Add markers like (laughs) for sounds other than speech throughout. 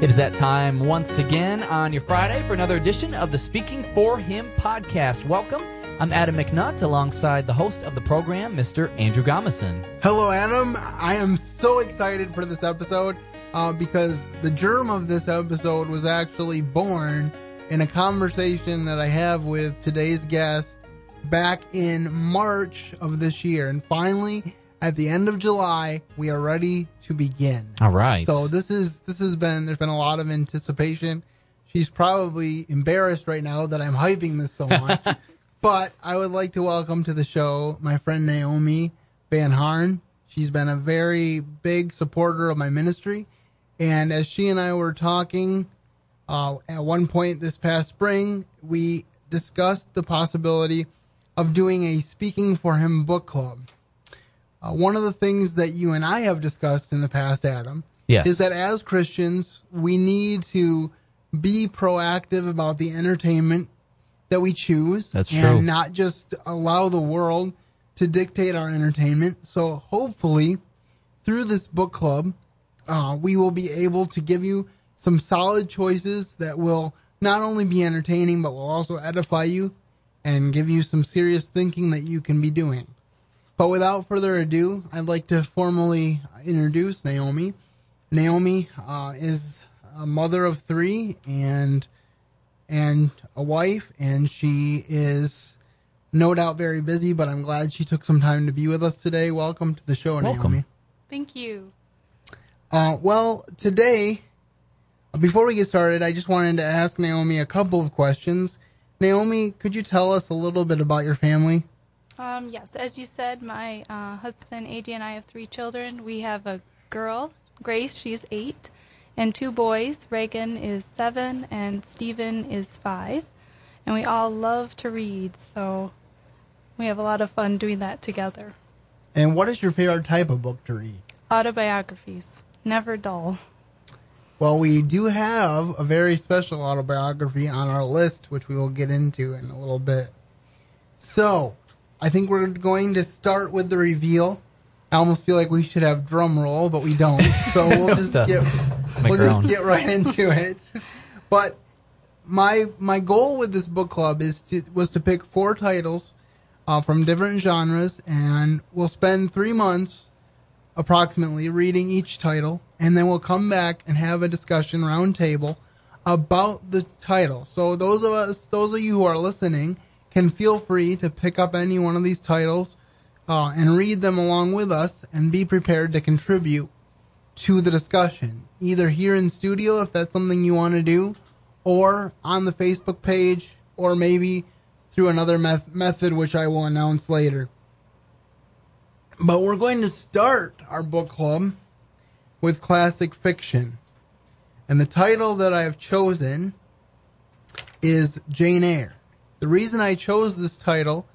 It is that time once again on your Friday for another edition of the Speaking for Him podcast. Welcome. I'm Adam McNutt alongside the host of the program, Mr. Andrew Gomison. Hello, Adam. I am so excited for this episode uh, because the germ of this episode was actually born in a conversation that I have with today's guest back in March of this year. And finally, at the end of July, we are ready to begin. All right. So this is this has been there's been a lot of anticipation. She's probably embarrassed right now that I'm hyping this so much. (laughs) but I would like to welcome to the show my friend Naomi Van Harn. She's been a very big supporter of my ministry. And as she and I were talking uh, at one point this past spring, we discussed the possibility of doing a Speaking for Him book club. Uh, one of the things that you and I have discussed in the past, Adam, Yes. is that as Christians, we need to be proactive about the entertainment that we choose. That's and true. not just allow the world to dictate our entertainment. So hopefully, through this book club, uh, we will be able to give you some solid choices that will not only be entertaining, but will also edify you and give you some serious thinking that you can be doing. But without further ado, I'd like to formally introduce Naomi. Naomi uh, is a mother of three and and a wife, and she is no doubt very busy. But I'm glad she took some time to be with us today. Welcome to the show, Welcome. Naomi. Thank you. Uh, well, today, before we get started, I just wanted to ask Naomi a couple of questions. Naomi, could you tell us a little bit about your family? Um, yes, as you said, my uh, husband AJ and I have three children. We have a girl, Grace, she's eight, and two boys. Reagan is seven, and Stephen is five. And we all love to read, so we have a lot of fun doing that together. And what is your favorite type of book to read? Autobiographies, never dull. Well, we do have a very special autobiography on our list, which we will get into in a little bit. So, I think we're going to start with the reveal. I almost feel like we should have drum roll, but we don't. So (laughs) (laughs) we'll just get we'll just get right into it. But my my goal with this book club is to was to pick four titles uh, from different genres, and we'll spend three months approximately reading each title, and then we'll come back and have a discussion roundtable about the title. So those of us, those of you who are listening, can feel free to pick up any one of these titles uh, and read them along with us, and be prepared to contribute to the discussion, either here in studio if that's something you want to do, or on the Facebook page, or maybe through another meth- method which I will announce later. But we're going to start our book club with classic fiction. And the title that I have chosen is Jane Eyre. The reason I chose this title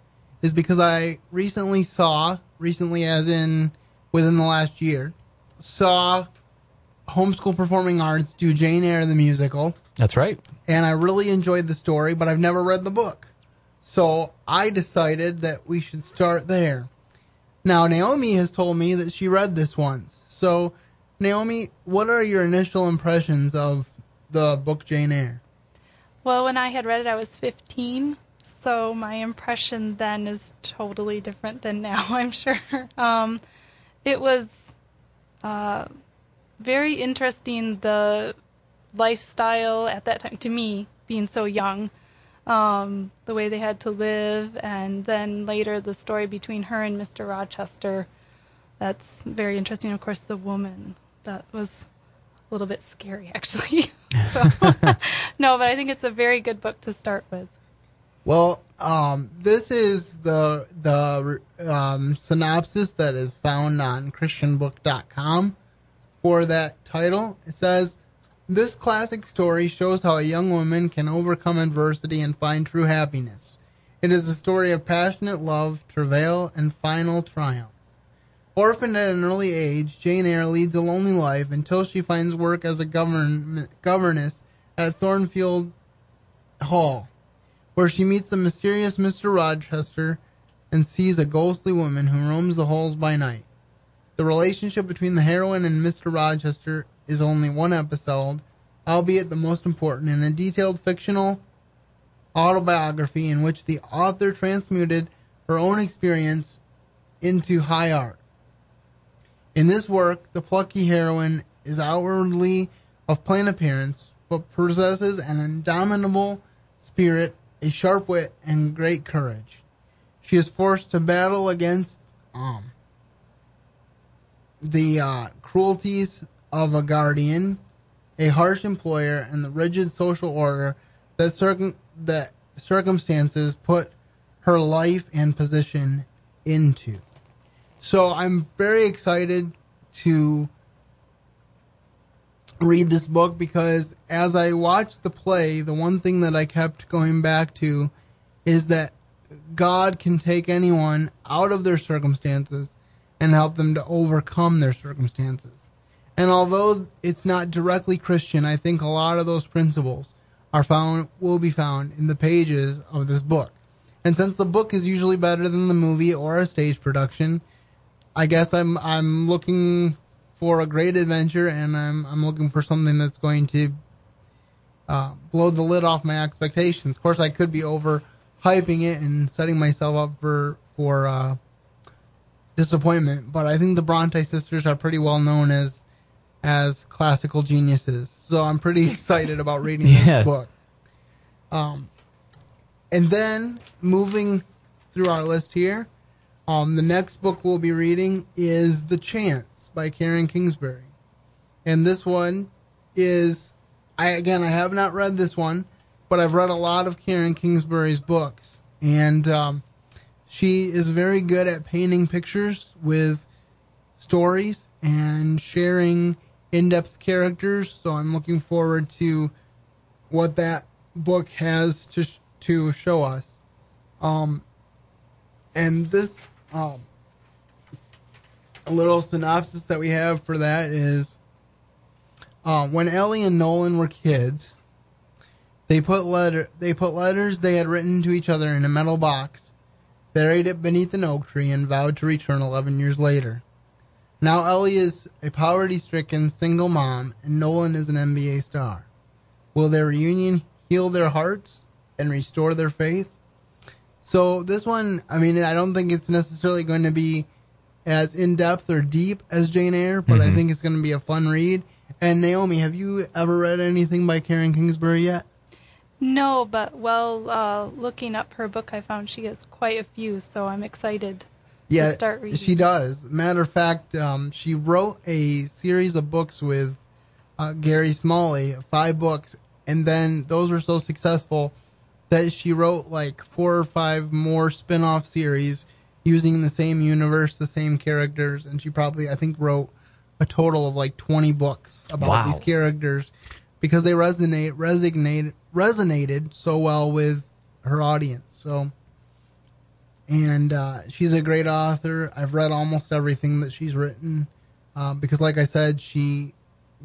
is because I recently saw, recently as in within the last year, saw Homeschool Performing Arts do Jane Eyre the musical That's right. and I really enjoyed the story, but I've never read the book. So I decided that we should start there. Now, Naomi has told me that she read this once. So, Naomi, what are your initial impressions of the book Jane Eyre? Well, when I had read it, I was 15, so my impression then is totally different than (laughs) now, I'm sure. Um, it was uh, very interesting, the lifestyle at that time, to me, being so young, um, the way they had to live, and then later the story between her and Mr. Rochester. That's very interesting. Of course, the woman. That was little bit scary, actually. (laughs) No, but I think it's a very good book to start with. Well, um, this is the the um, synopsis that is found on ChristianBook.com for that title. It says, "This classic story shows how a young woman can overcome adversity and find true happiness. It is a story of passionate love, travail, and final triumph. Orphaned at an early age, Jane Eyre leads a lonely life until she finds work as a govern- governess at Thornfield Hall, where she meets the mysterious Mr. Rochester and sees a ghostly woman who roams the halls by night. The relationship between the heroine and Mr. Rochester is only one episode, albeit the most important, in a detailed fictional autobiography in which the author transmuted her own experience into high art. In this work, the plucky heroine is outwardly of plain appearance, but possesses an indomitable spirit, a sharp wit, and great courage. She is forced to battle against um, the uh, cruelties of a guardian, a harsh employer, and the rigid social order that circum- that circumstances put her life and position into. So I'm very excited to read this book because as I watched the play, the one thing that I kept going back to is that God can take anyone out of their circumstances and help them to overcome their circumstances. And although it's not directly Christian, I think a lot of those principles are found will be found in the pages of this book. And since the book is usually better than the movie or a stage production, I guess I'm I'm looking for a great adventure, and I'm I'm looking for something that's going to uh, blow the lid off my expectations. Of course, I could be over hyping it and setting myself up for for uh, disappointment, but I think the Bronte sisters are pretty well known as as classical geniuses. So I'm pretty (laughs) excited about reading this book. Um, and then moving through our list here, um, the next book we'll be reading is The Chance by Karen Kingsbury. And this one is, I again, I have not read this one, but I've read a lot of Karen Kingsbury's books. And um, she is very good at painting pictures with stories and sharing in-depth characters. So I'm looking forward to what that book has to sh- to show us. Um, and this um, a little synopsis that we have for that is um, when Ellie and Nolan were kids, they put letter they put letters they had written to each other in a metal box, buried it beneath an oak tree, and vowed to return eleven years later. Now Ellie is a poverty-stricken single mom, and Nolan is an NBA star. Will their reunion heal their hearts and restore their faith? So this one, I mean, I don't think it's necessarily going to be as in depth or deep as Jane Eyre, but I think it's going to be a fun read. And Naomi, have you ever read anything by Karen Kingsbury yet? No, but while uh, looking up her book, I found she has quite a few, so I'm excited Yeah, to start reading. she does. Matter of fact, um, she wrote a series of books with uh, Gary Smalley, five books, and then those were so successful that she wrote like four or five more spin-off series using the same universe, the same characters, and she probably, I think, wrote a total of like 20 books about Wow. these characters because they resonate, resonate, resonated so well with her audience. So, and uh, she's a great author. I've read almost everything that she's written uh, because, like I said, she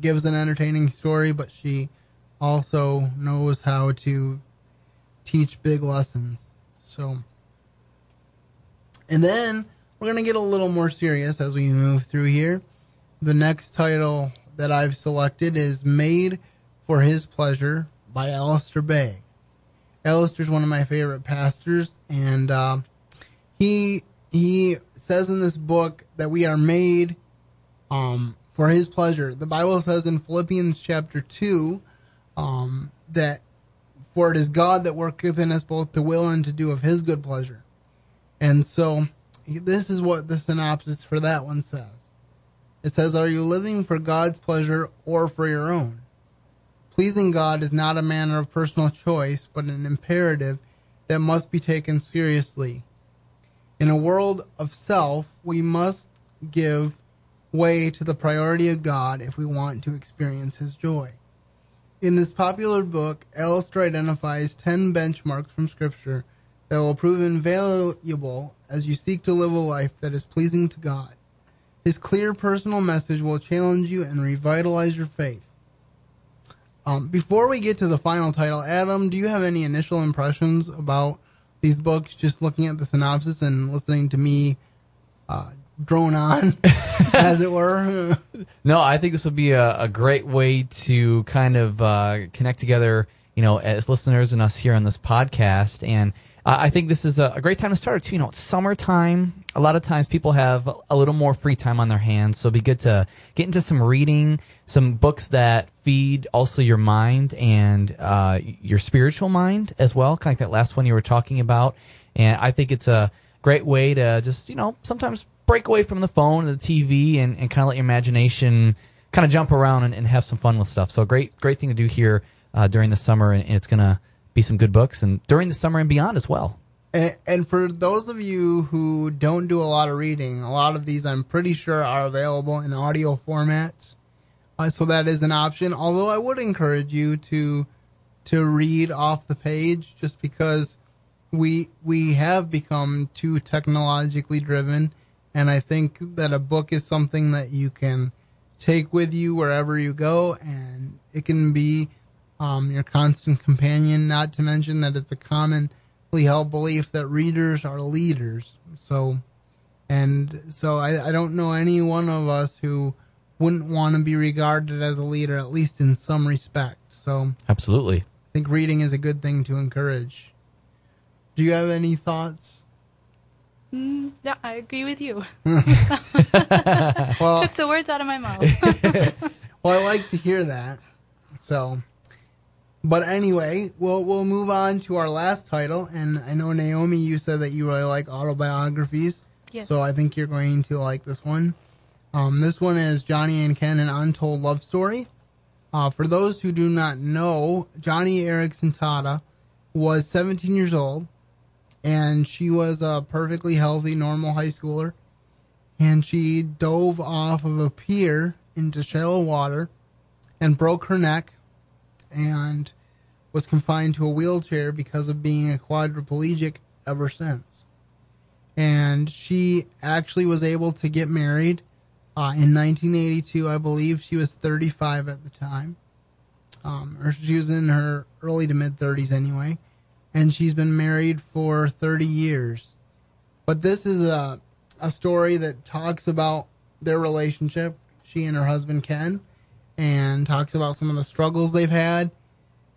gives an entertaining story, but she also knows how to teach big lessons. So, and then we're gonna get a little more serious as we move through here. The next title that I've selected is "Made for His Pleasure" by Alistair Begg. Alistair's one of my favorite pastors, and uh, he he says in this book that we are made um, for His pleasure. The Bible says in Philippians chapter two um, that for it is God that worketh in us both to will and to do of His good pleasure. And so this is what the synopsis for that one says. It says, "Are you living for God's pleasure or for your own?" Pleasing God is not a matter of personal choice, but an imperative that must be taken seriously. In a world of self, we must give way to the priority of God if we want to experience His joy. In this popular book, Alistair identifies 10 benchmarks from Scripture that will prove invaluable as you seek to live a life that is pleasing to God. His clear personal message will challenge you and revitalize your faith. Um, before we get to the final title, Adam, do you have any initial impressions about these books? Just looking at the synopsis and listening to me uh, drone on, (laughs) as it were. No, I think this would be a, a great way to kind of uh, connect together, you know, as listeners and us here on this podcast. And uh, I think this is a, a, great time to start too. You know, it's summertime. A lot of times people have a little more free time on their hands, so it'd be good to get into some reading, some books that feed also your mind and uh, your spiritual mind as well. Kind of like that last one you were talking about. And I think it's a great way to just, you know, sometimes break away from the phone and the TV and, and kind of let your imagination kind of jump around and, and, have some fun with stuff. So great, great thing to do here uh, during the summer, and, it's going to be some good books and during the summer and beyond as well. And, and, for those of you who don't do a lot of reading, a lot of these I'm pretty sure are available in audio formats. Uh, so that is an option. Although I would encourage you to to read off the page, just because we we have become too technologically driven and I think that a book is something that you can take with you wherever you go, and it can be um, your constant companion. Not to mention that it's a commonly held belief that readers are leaders. So, and so I, I don't know any one of us who wouldn't want to be regarded as a leader, at least in some respect. So, absolutely, I think reading is a good thing to encourage. Do you have any thoughts? Mm, yeah, I agree with you. (laughs) (laughs) well, Took the words out of my mouth. (laughs) well, I like to hear that. So, but anyway, we'll we'll move on to our last title. And I know Naomi, you said that you really like autobiographies. Yes. So I think you're going to like this one. Um, this one is Joni and Ken, an untold love story. Uh, for those who do not know, Joni Eareckson Tada was 17 years old and she was a perfectly healthy, normal high schooler. And she dove off of a pier into shallow water and broke her neck and was confined to a wheelchair because of being a quadriplegic ever since. And she actually was able to get married uh, in 1982. I believe she was 35 at the time. Um, or she was in her early to mid 30s anyway and she's been married for 30 years. But this is a a story that talks about their relationship, she and her husband Ken, and talks about some of the struggles they've had.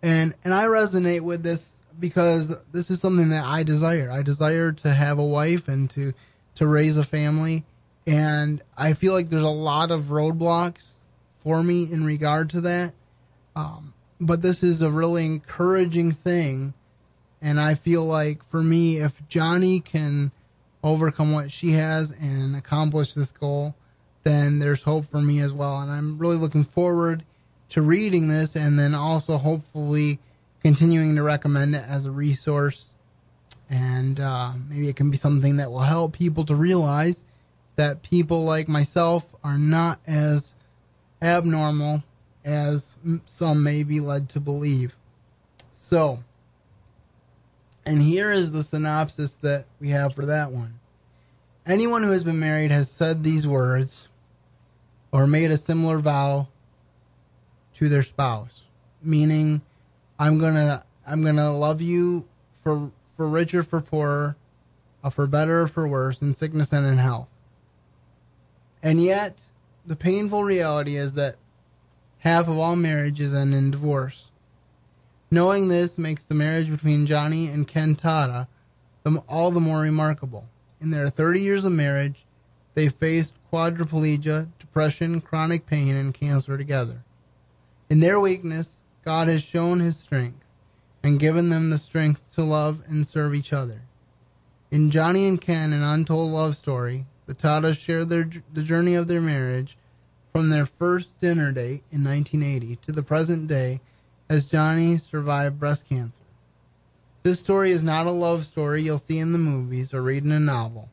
And and I resonate with this because this is something that I desire. I desire to have a wife and to to raise a family, and I feel like there's a lot of roadblocks for me in regard to that. Um, but this is a really encouraging thing and I feel like for me, if Joni can overcome what she has and accomplish this goal, then there's hope for me as well. And I'm really looking forward to reading this and then also hopefully continuing to recommend it as a resource. And uh, maybe it can be something that will help people to realize that people like myself are not as abnormal as some may be led to believe. So, and here is the synopsis that we have for that one. Anyone who has been married has said these words or made a similar vow to their spouse, meaning I'm going to I'm going to love you for for richer for poorer, uh, for better or for worse, in sickness and in health. And yet, the painful reality is that half of all marriages end in divorce. Knowing this makes the marriage between Joni and Ken Tada all the more remarkable. In their 30 years of marriage, they faced quadriplegia, depression, chronic pain, and cancer together. In their weakness, God has shown his strength and given them the strength to love and serve each other. In Joni and Ken, an untold love story, the Tadas share their, the journey of their marriage from their first dinner date in 1980 to the present day as Joni survived breast cancer. This story is not a love story you'll see in the movies or read in a novel,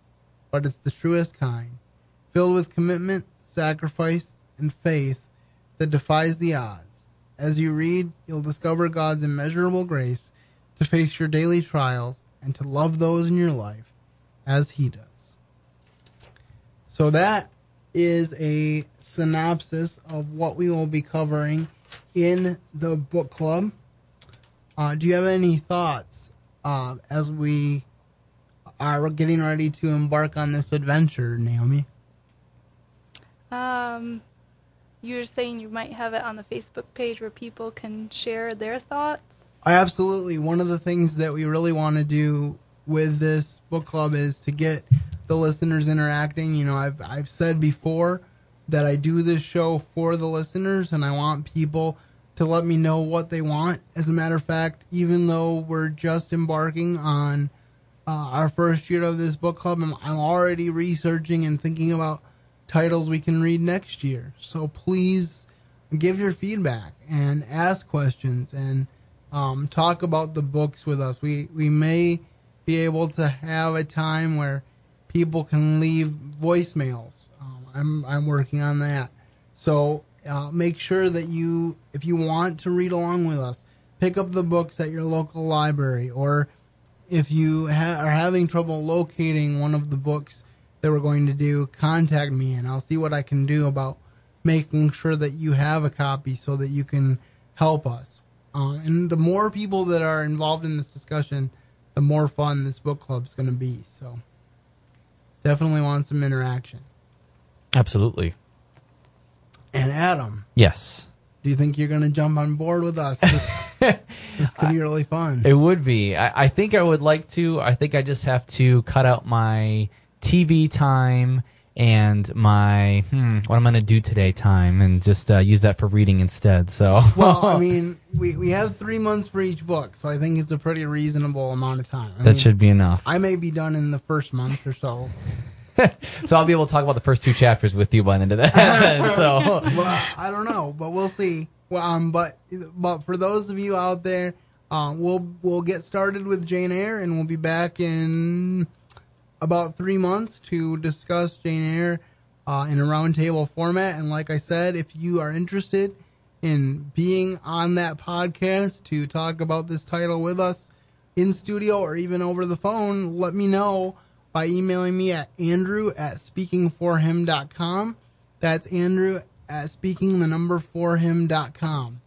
but it's the truest kind, filled with commitment, sacrifice, and faith that defies the odds. As you read, you'll discover God's immeasurable grace to face your daily trials and to love those in your life as He does. So, that is a synopsis of what we will be covering in the book club. Uh, do you have any thoughts uh, as we are getting ready to embark on this adventure, Naomi? Um, you're saying you might have it on the Facebook page where people can share their thoughts. I absolutely. One of the things that we really want to do with this book club is to get the listeners interacting. You know, I've I've said before that I do this show for the listeners, and I want people to let me know what they want. As a matter of fact, even though we're just embarking on uh, our first year of this book club, I'm, I'm already researching and thinking about titles we can read next year. So please give your feedback and ask questions and um, talk about the books with us. We we may be able to have a time where people can leave voicemails. I'm I'm working on that. So uh, make sure that you, if you want to read along with us, pick up the books at your local library, or if you ha- are having trouble locating one of the books that we're going to do, contact me and I'll see what I can do about making sure that you have a copy so that you can help us. Uh, and the more people that are involved in this discussion, the more fun this book club is going to be. So definitely want some interaction. Absolutely. And Adam, Yes. do you think you're going to jump on board with us? This, (laughs) this could be really fun. It would be. I, I think I would like to. I think I just have to cut out my TV time and my hmm, what I'm going to do today time and just uh, use that for reading instead. So Well, I (laughs) mean, we, we have three months for each book, so I think it's a pretty reasonable amount of time. I that mean, should be enough. I may be done in the first month or so. (laughs) (laughs) so I'll be able to talk about the first two chapters with you by the end of that. (laughs) so well, I don't know, but we'll see. Um, but but for those of you out there, um, we'll we'll get started with Jane Eyre, and we'll be back in about three months to discuss Jane Eyre uh, in a roundtable format. And like I said, if you are interested in being on that podcast to talk about this title with us in studio or even over the phone, let me know by emailing me at andrew at speakingforhim.com. That's Andrew at speaking the number for him.com.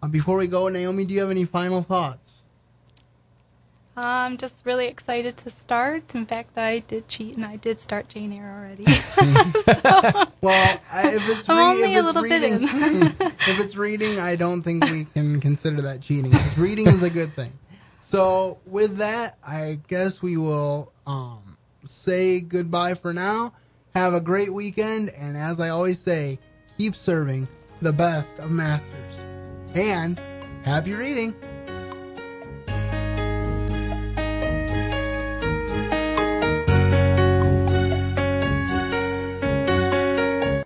Uh, before we go, Naomi, do you have any final thoughts? I'm just really excited to start. In fact, I did cheat and I did start Jane Eyre already. (laughs) (laughs) Well, I- if it's, re- only if a little bit reading, (laughs) if it's reading, I don't think we can consider that cheating. reading is a good thing. So with that, I guess we will um, say goodbye for now. Have a great weekend, and as I always say, keep serving the best of masters. And happy reading.